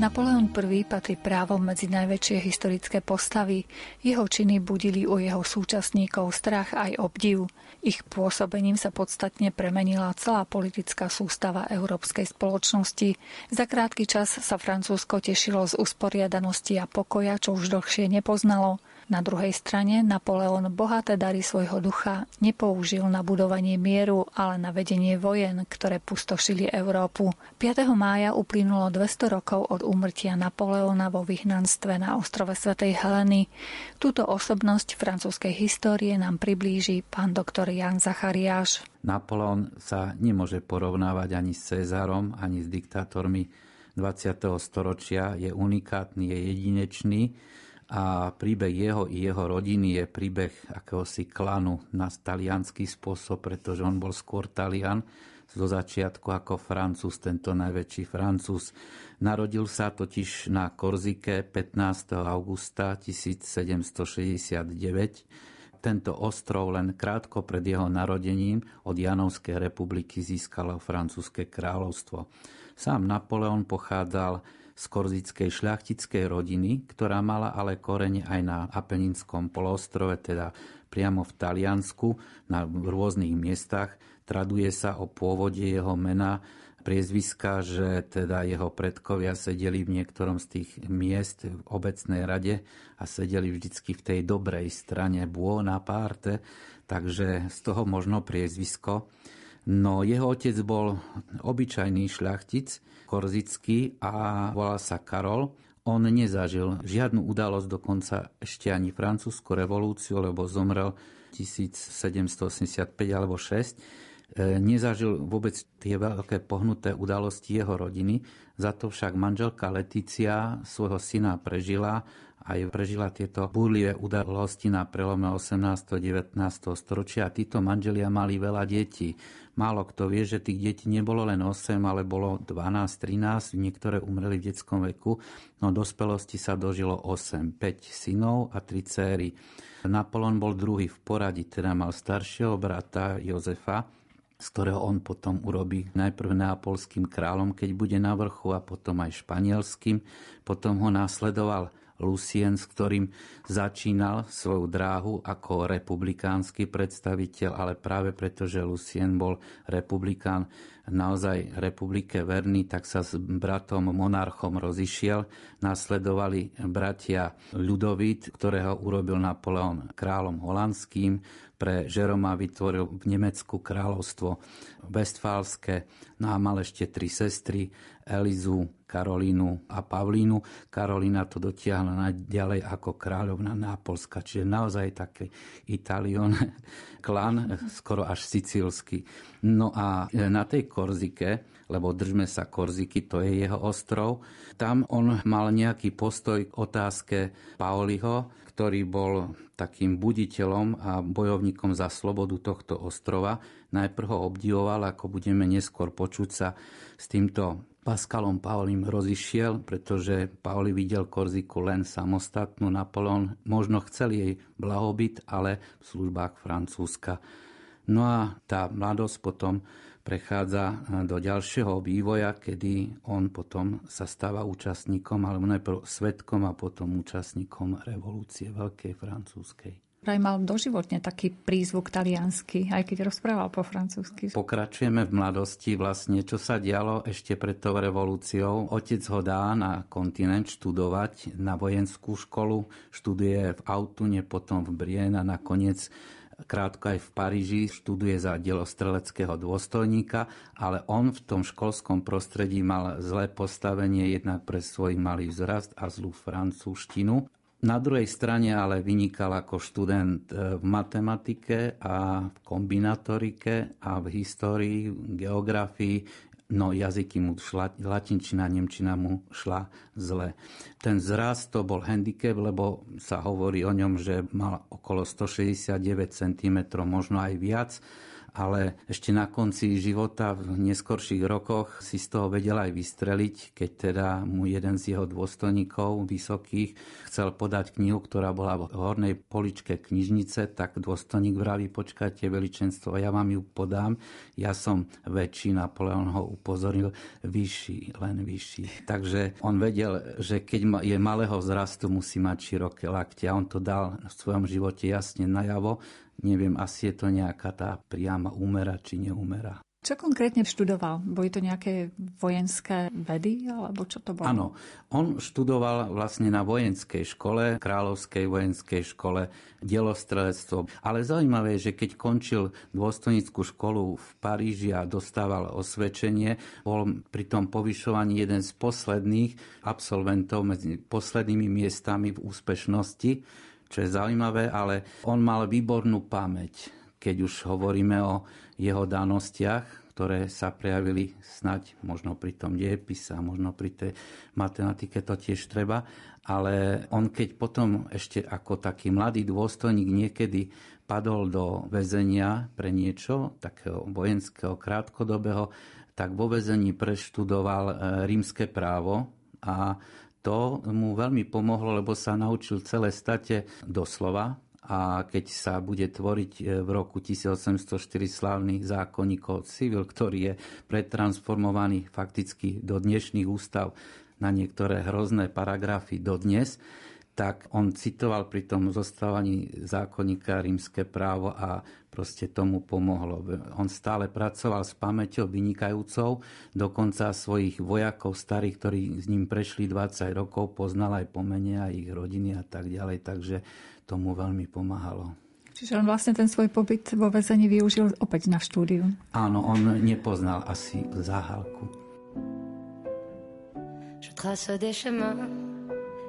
Speaker 1: Napoleon I patrí právom medzi najväčšie historické postavy. Jeho činy budili u jeho súčasníkov strach aj obdiv. Ich pôsobením sa podstatne premenila celá politická sústava európskej spoločnosti. Za krátky čas sa Francúzsko tešilo z usporiadanosti a pokoja, čo už dlhšie nepoznalo. Na druhej strane Napoleon bohaté dary svojho ducha nepoužil na budovanie mieru, ale na vedenie vojen, ktoré pustošili Európu. 5. mája uplynulo 200 rokov od úmrtia Napoleona vo vyhnanstve na ostrove Svetej Heleny. Túto osobnosť francúzskej histórie nám priblíži pán doktor Jan Zachariáš.
Speaker 9: Napoleon sa nemôže porovnávať ani s Cezárom, ani s diktátormi 20. storočia. Je unikátny, je jedinečný a príbeh jeho i jeho rodiny je príbeh akéhosi klanu na talianský spôsob, pretože on bol skôr Talian zo začiatku ako Francúz, tento najväčší Francúz. Narodil sa totiž na Korzike 15. augusta 1769. Tento ostrov len krátko pred jeho narodením od Janovskej republiky získalo francúzske kráľovstvo. Sám Napoleon pochádzal z korzickej šľachtickej rodiny, ktorá mala ale korene aj na Apeninskom polostrove, teda priamo v Taliansku, na rôznych miestach. Traduje sa o pôvode jeho mena, priezviska, že teda jeho predkovia sedeli v niektorom z tých miest v obecnej rade a sedeli vždycky v tej dobrej strane Buonaparte, takže z toho možno priezvisko. No jeho otec bol obyčajný šľachtic, korzický a volal sa Karol. On nezažil žiadnu udalosť, dokonca ešte ani francúzsku revolúciu, lebo zomrel 1785 alebo 6. E, nezažil vôbec tie veľké pohnuté udalosti jeho rodiny, za to však manželka Letícia svojho syna prežila aj prežila tieto búrlivé udalosti na prelome 18. a 19. storočia a títo manželia mali veľa detí. Málo kto vie, že tých detí nebolo len 8, ale bolo 12, 13, niektoré umreli v detskom veku, no dospelosti sa dožilo 8, 5 synov a 3 céry. Napoleon bol druhý v poradí, teda mal staršieho brata Jozefa, z ktorého on potom urobí najprv neapolským kráľom, keď bude na vrchu a potom aj španielským. Potom ho následoval Lucien, s ktorým začínal svoju dráhu ako republikánsky predstaviteľ, ale práve preto, že Lucien bol republikán, naozaj republike verný, tak sa s bratom monarchom rozišiel. Nasledovali bratia Ľudovít, ktorého urobil Napoleon kráľom holandským. Pre Žeroma vytvoril v Nemecku kráľovstvo Westfálske, no a mal ešte tri sestry, Elizu, Karolínu a Pavlínu. Karolína to dotiahla ďalej ako kráľovna Nápolska, čiže naozaj taký Italion klan, skoro až sicílsky. No a na tej Korzike, lebo držme sa Korziky, to je jeho ostrov, tam on mal nejaký postoj k otázke Paoliho, ktorý bol takým buditeľom a bojovníkom za slobodu tohto ostrova. Najprv ho obdivoval, ako budeme neskôr počuť sa s týmto Pascalom Paulim rozišiel, pretože Pauli videl Korziku len samostatnú. Napoleon možno chcel jej blahobyt, ale v službách Francúzska. No a tá mladosť potom prechádza do ďalšieho vývoja, kedy on potom sa stáva účastníkom, alebo najprv svetkom a potom účastníkom revolúcie veľkej francúzskej
Speaker 1: vraj mal doživotne taký prízvuk taliansky, aj keď rozprával po francúzsky.
Speaker 9: Pokračujeme v mladosti vlastne, čo sa dialo ešte pred tou revolúciou. Otec ho dá na kontinent študovať na vojenskú školu, študuje v Autune, potom v Brien a nakoniec krátko aj v Paríži, študuje za streleckého dôstojníka, ale on v tom školskom prostredí mal zlé postavenie jednak pre svoj malý vzrast a zlú francúzštinu. Na druhej strane ale vynikal ako študent e, v matematike a v kombinatorike a v histórii, geografii, no jazyky mu šla, latinčina, nemčina mu šla zle. Ten zrast to bol handicap, lebo sa hovorí o ňom, že mal okolo 169 cm, možno aj viac ale ešte na konci života v neskorších rokoch si z toho vedel aj vystreliť, keď teda mu jeden z jeho dôstojníkov vysokých chcel podať knihu, ktorá bola v hornej poličke knižnice, tak dôstojník vraví, počkajte veličenstvo, ja vám ju podám, ja som väčší, Napoleon ho upozoril, vyšší, len vyšší. Takže on vedel, že keď je malého zrastu, musí mať široké lakte a on to dal v svojom živote jasne najavo neviem, asi je to nejaká tá priama úmera či neúmera.
Speaker 1: Čo konkrétne študoval? Boli to nejaké vojenské vedy, alebo čo to bolo?
Speaker 9: Áno, on študoval vlastne na vojenskej škole, kráľovskej vojenskej škole, dielostrelectvo. Ale zaujímavé je, že keď končil dôstojnickú školu v Paríži a dostával osvedčenie, bol pri tom povyšovaní jeden z posledných absolventov medzi poslednými miestami v úspešnosti čo je zaujímavé, ale on mal výbornú pamäť, keď už hovoríme o jeho danostiach, ktoré sa prejavili snať možno pri tom diepise a možno pri tej matematike to tiež treba, ale on keď potom ešte ako taký mladý dôstojník niekedy padol do väzenia pre niečo, takého vojenského krátkodobého, tak vo väzení preštudoval e, rímske právo a to mu veľmi pomohlo, lebo sa naučil celé state doslova. A keď sa bude tvoriť e, v roku 1804 slávny zákonník civil, ktorý je pretransformovaný fakticky do dnešných ústav na niektoré hrozné paragrafy dodnes, tak on citoval pri tom zostávaní zákonníka rímske právo a proste tomu pomohlo. On stále pracoval s pamäťou vynikajúcou, dokonca svojich vojakov starých, ktorí s ním prešli 20 rokov, poznal aj pomenia ich rodiny a tak ďalej, takže tomu veľmi pomáhalo.
Speaker 1: Čiže on vlastne ten svoj pobyt vo väzení využil opäť na štúdiu.
Speaker 9: Áno, on nepoznal asi záhalku. Je trace des chemins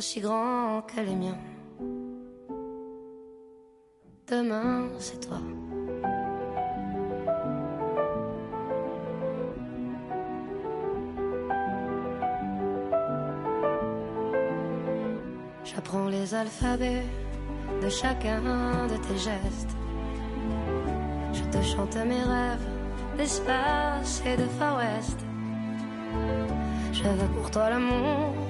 Speaker 9: aussi grand que les miens. Demain, c'est toi. J'apprends les alphabets de chacun de tes gestes. Je te chante mes rêves d'espace et de Far West. Je veux pour toi l'amour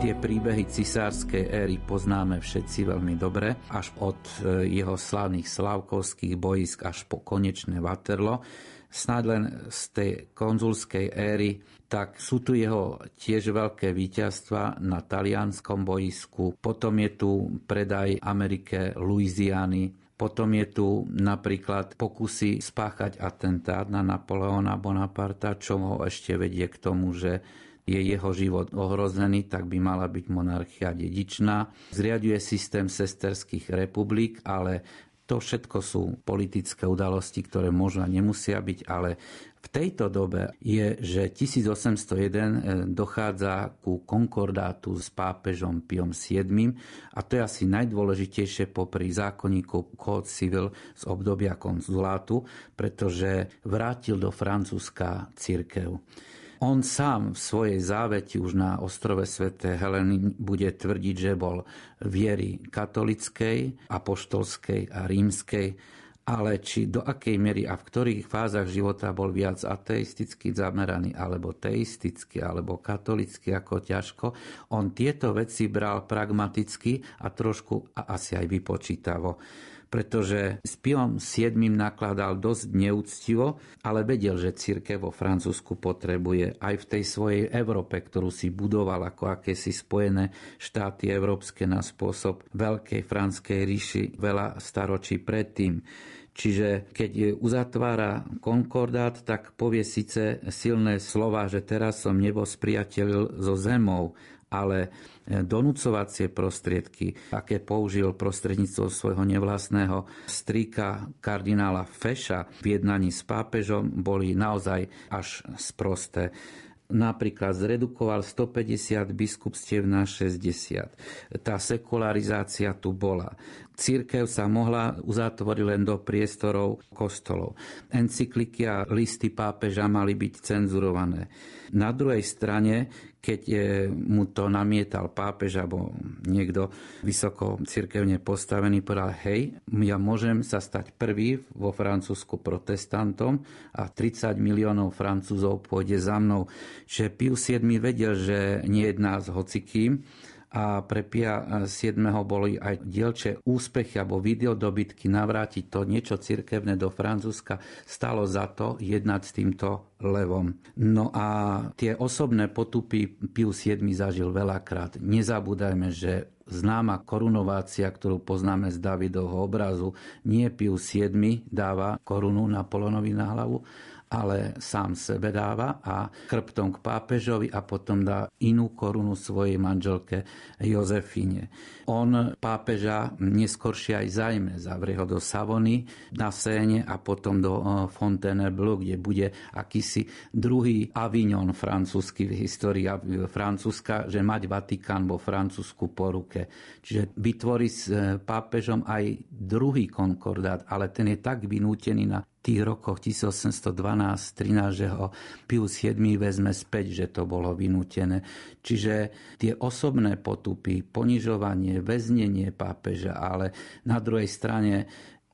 Speaker 9: Tie príbehy cisárskej éry poznáme všetci veľmi dobre, až od e, jeho slávnych slavkovských boisk až po konečné Waterloo snáď len z tej konzulskej éry, tak sú tu jeho tiež veľké víťazstva na talianskom boisku. Potom je tu predaj Amerike Louisiany, Potom je tu napríklad pokusy spáchať atentát na Napoleona Bonaparta, čo ho ešte vedie k tomu, že je jeho život ohrozený, tak by mala byť monarchia dedičná. Zriaduje systém sesterských republik, ale to všetko sú politické udalosti, ktoré možno nemusia byť, ale v tejto dobe je, že 1801 e, dochádza ku konkordátu s pápežom Piom VII a to je asi najdôležitejšie popri zákonníku Code Civil z obdobia konzulátu, pretože vrátil do Francúzska církev. On sám v svojej záveti už na ostrove Sv. Heleny bude tvrdiť, že bol viery katolickej, apoštolskej a rímskej, ale či do akej miery a v ktorých fázach života bol viac ateisticky zameraný, alebo teisticky, alebo katolicky, ako ťažko, on tieto veci bral pragmaticky a trošku a asi aj vypočítavo pretože s Piom VII nakladal dosť neúctivo, ale vedel, že církev vo Francúzsku potrebuje aj v tej svojej Európe, ktorú si budoval ako akési spojené štáty európske na spôsob Veľkej franskej ríši veľa staročí predtým. Čiže keď uzatvára konkordát, tak povie síce silné slova, že teraz som nebo spriateľil so zemou, ale e, donúcovacie prostriedky, aké použil prostredníctvom svojho nevlastného strýka kardinála Feša v jednaní s pápežom, boli naozaj až sprosté napríklad zredukoval 150 biskupstiev na 60. Tá sekularizácia tu bola. Církev sa mohla uzatvoriť len do priestorov kostolov. Encykliky a listy pápeža mali byť cenzurované. Na druhej strane, keď mu to namietal pápež alebo niekto vysoko cirkevne postavený, povedal, hej, ja môžem sa stať prvý vo Francúzsku protestantom a 30 miliónov Francúzov pôjde za mnou. Že Pius VII vedel, že nejedná s hocikým, a pre Pia 7. boli aj dielče úspechy alebo videodobytky navrátiť to niečo cirkevné do Francúzska. Stalo za to jednať s týmto levom. No a tie osobné potupy Pius 7 zažil veľakrát. Nezabúdajme, že známa korunovácia, ktorú poznáme z Davidovho obrazu, nie Pius 7 dáva korunu Napoleonovi na hlavu, ale sám sebe dáva a krptom k pápežovi a potom dá inú korunu svojej manželke Jozefine. On pápeža neskoršie aj zajme, zavrie ho do Savony na Séne a potom do eh, Fontainebleau, kde bude akýsi druhý Avignon francúzsky v histórii Francúzska, že mať Vatikán vo Francúzsku po ruke. Čiže vytvorí s eh, pápežom aj druhý konkordát, ale ten je tak vynútený na tých rokoch 1812-13, že ho Pius VII vezme späť, že to bolo vynútené. Čiže tie osobné potupy, ponižovanie, väznenie pápeža, ale na druhej strane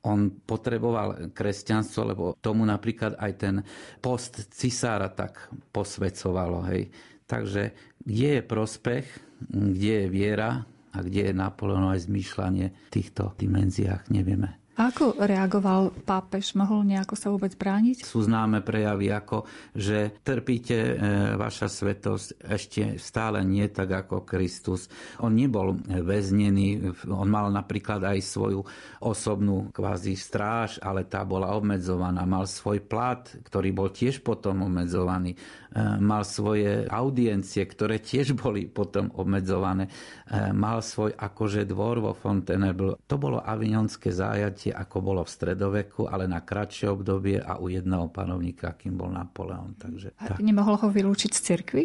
Speaker 9: on potreboval kresťanstvo, lebo tomu napríklad aj ten post cisára tak posvedcovalo. Hej. Takže kde je prospech, kde je viera a kde je Napoleonové zmýšľanie v týchto dimenziách, nevieme.
Speaker 1: Ako reagoval pápež? Mohol nejako sa vôbec brániť?
Speaker 9: Sú známe prejavy ako, že trpíte e, vaša svetosť ešte stále nie tak ako Kristus. On nebol väznený, on mal napríklad aj svoju osobnú kvázi stráž, ale tá bola obmedzovaná. Mal svoj plat, ktorý bol tiež potom obmedzovaný. E, mal svoje audiencie, ktoré tiež boli potom obmedzované. E, mal svoj akože dvor vo Fontainebleau. To bolo avignonské zájatie storočie, ako bolo v stredoveku, ale na kratšie obdobie a u jedného panovníka, akým bol Napoleon. Takže,
Speaker 1: a tak. nemohol ho vylúčiť z cirkvi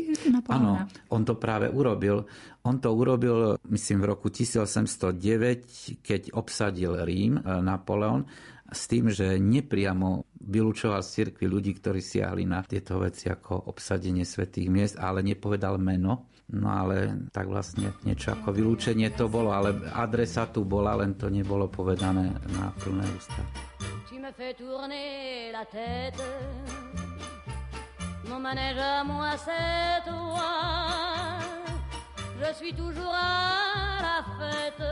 Speaker 9: Áno, on to práve urobil. On to urobil, myslím, v roku 1809, keď obsadil Rím, e, Napoleon, s tým, že nepriamo vylúčoval z cirkvi ľudí, ktorí siahli na tieto veci ako obsadenie svetých miest, ale nepovedal meno No ale tak vlastne niečo ako vylúčenie to bolo, ale adresa tu bola, len to nebolo povedané na plné ústa. Tu me fais tourner la tête. Mon manège à moi c'est toi. Je suis toujours à la fête.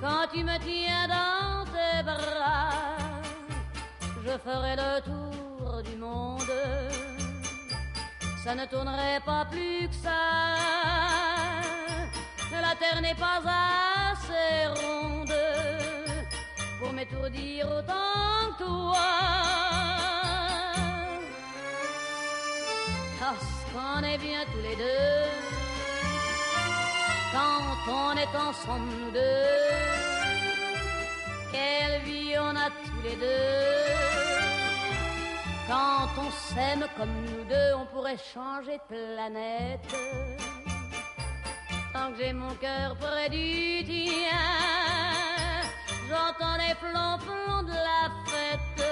Speaker 9: Quand tu me tiens dans tes bras Je ferai le tour du monde ça ne tournerait pas plus que ça. La terre n'est pas assez ronde
Speaker 6: m'étourdir autant que toi. Parce qu'on est bien tous les deux quand on est ensemble deux. Quelle vie on a tous les deux. Quand on s'aime comme nous deux, on pourrait changer de planète. Tant que j'ai mon cœur près du tien, j'entends les flonflons de la fête.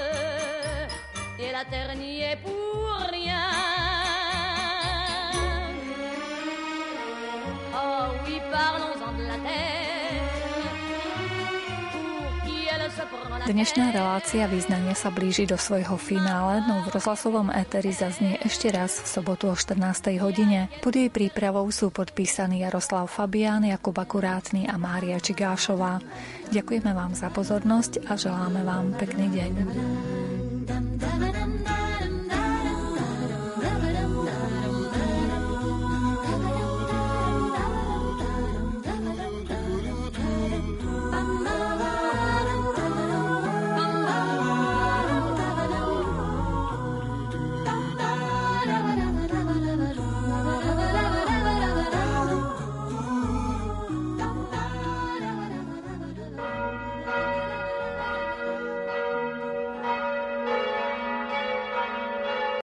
Speaker 6: Et la terre n'y est pour rien.
Speaker 1: Dnešná relácia význania sa blíži do svojho finále, no v rozhlasovom éteri zaznie ešte raz v sobotu o 14. hodine. Pod jej prípravou sú podpísaní Jaroslav Fabián, Jakub Akurátny a Mária Čigášová. Ďakujeme vám za pozornosť a želáme vám pekný deň.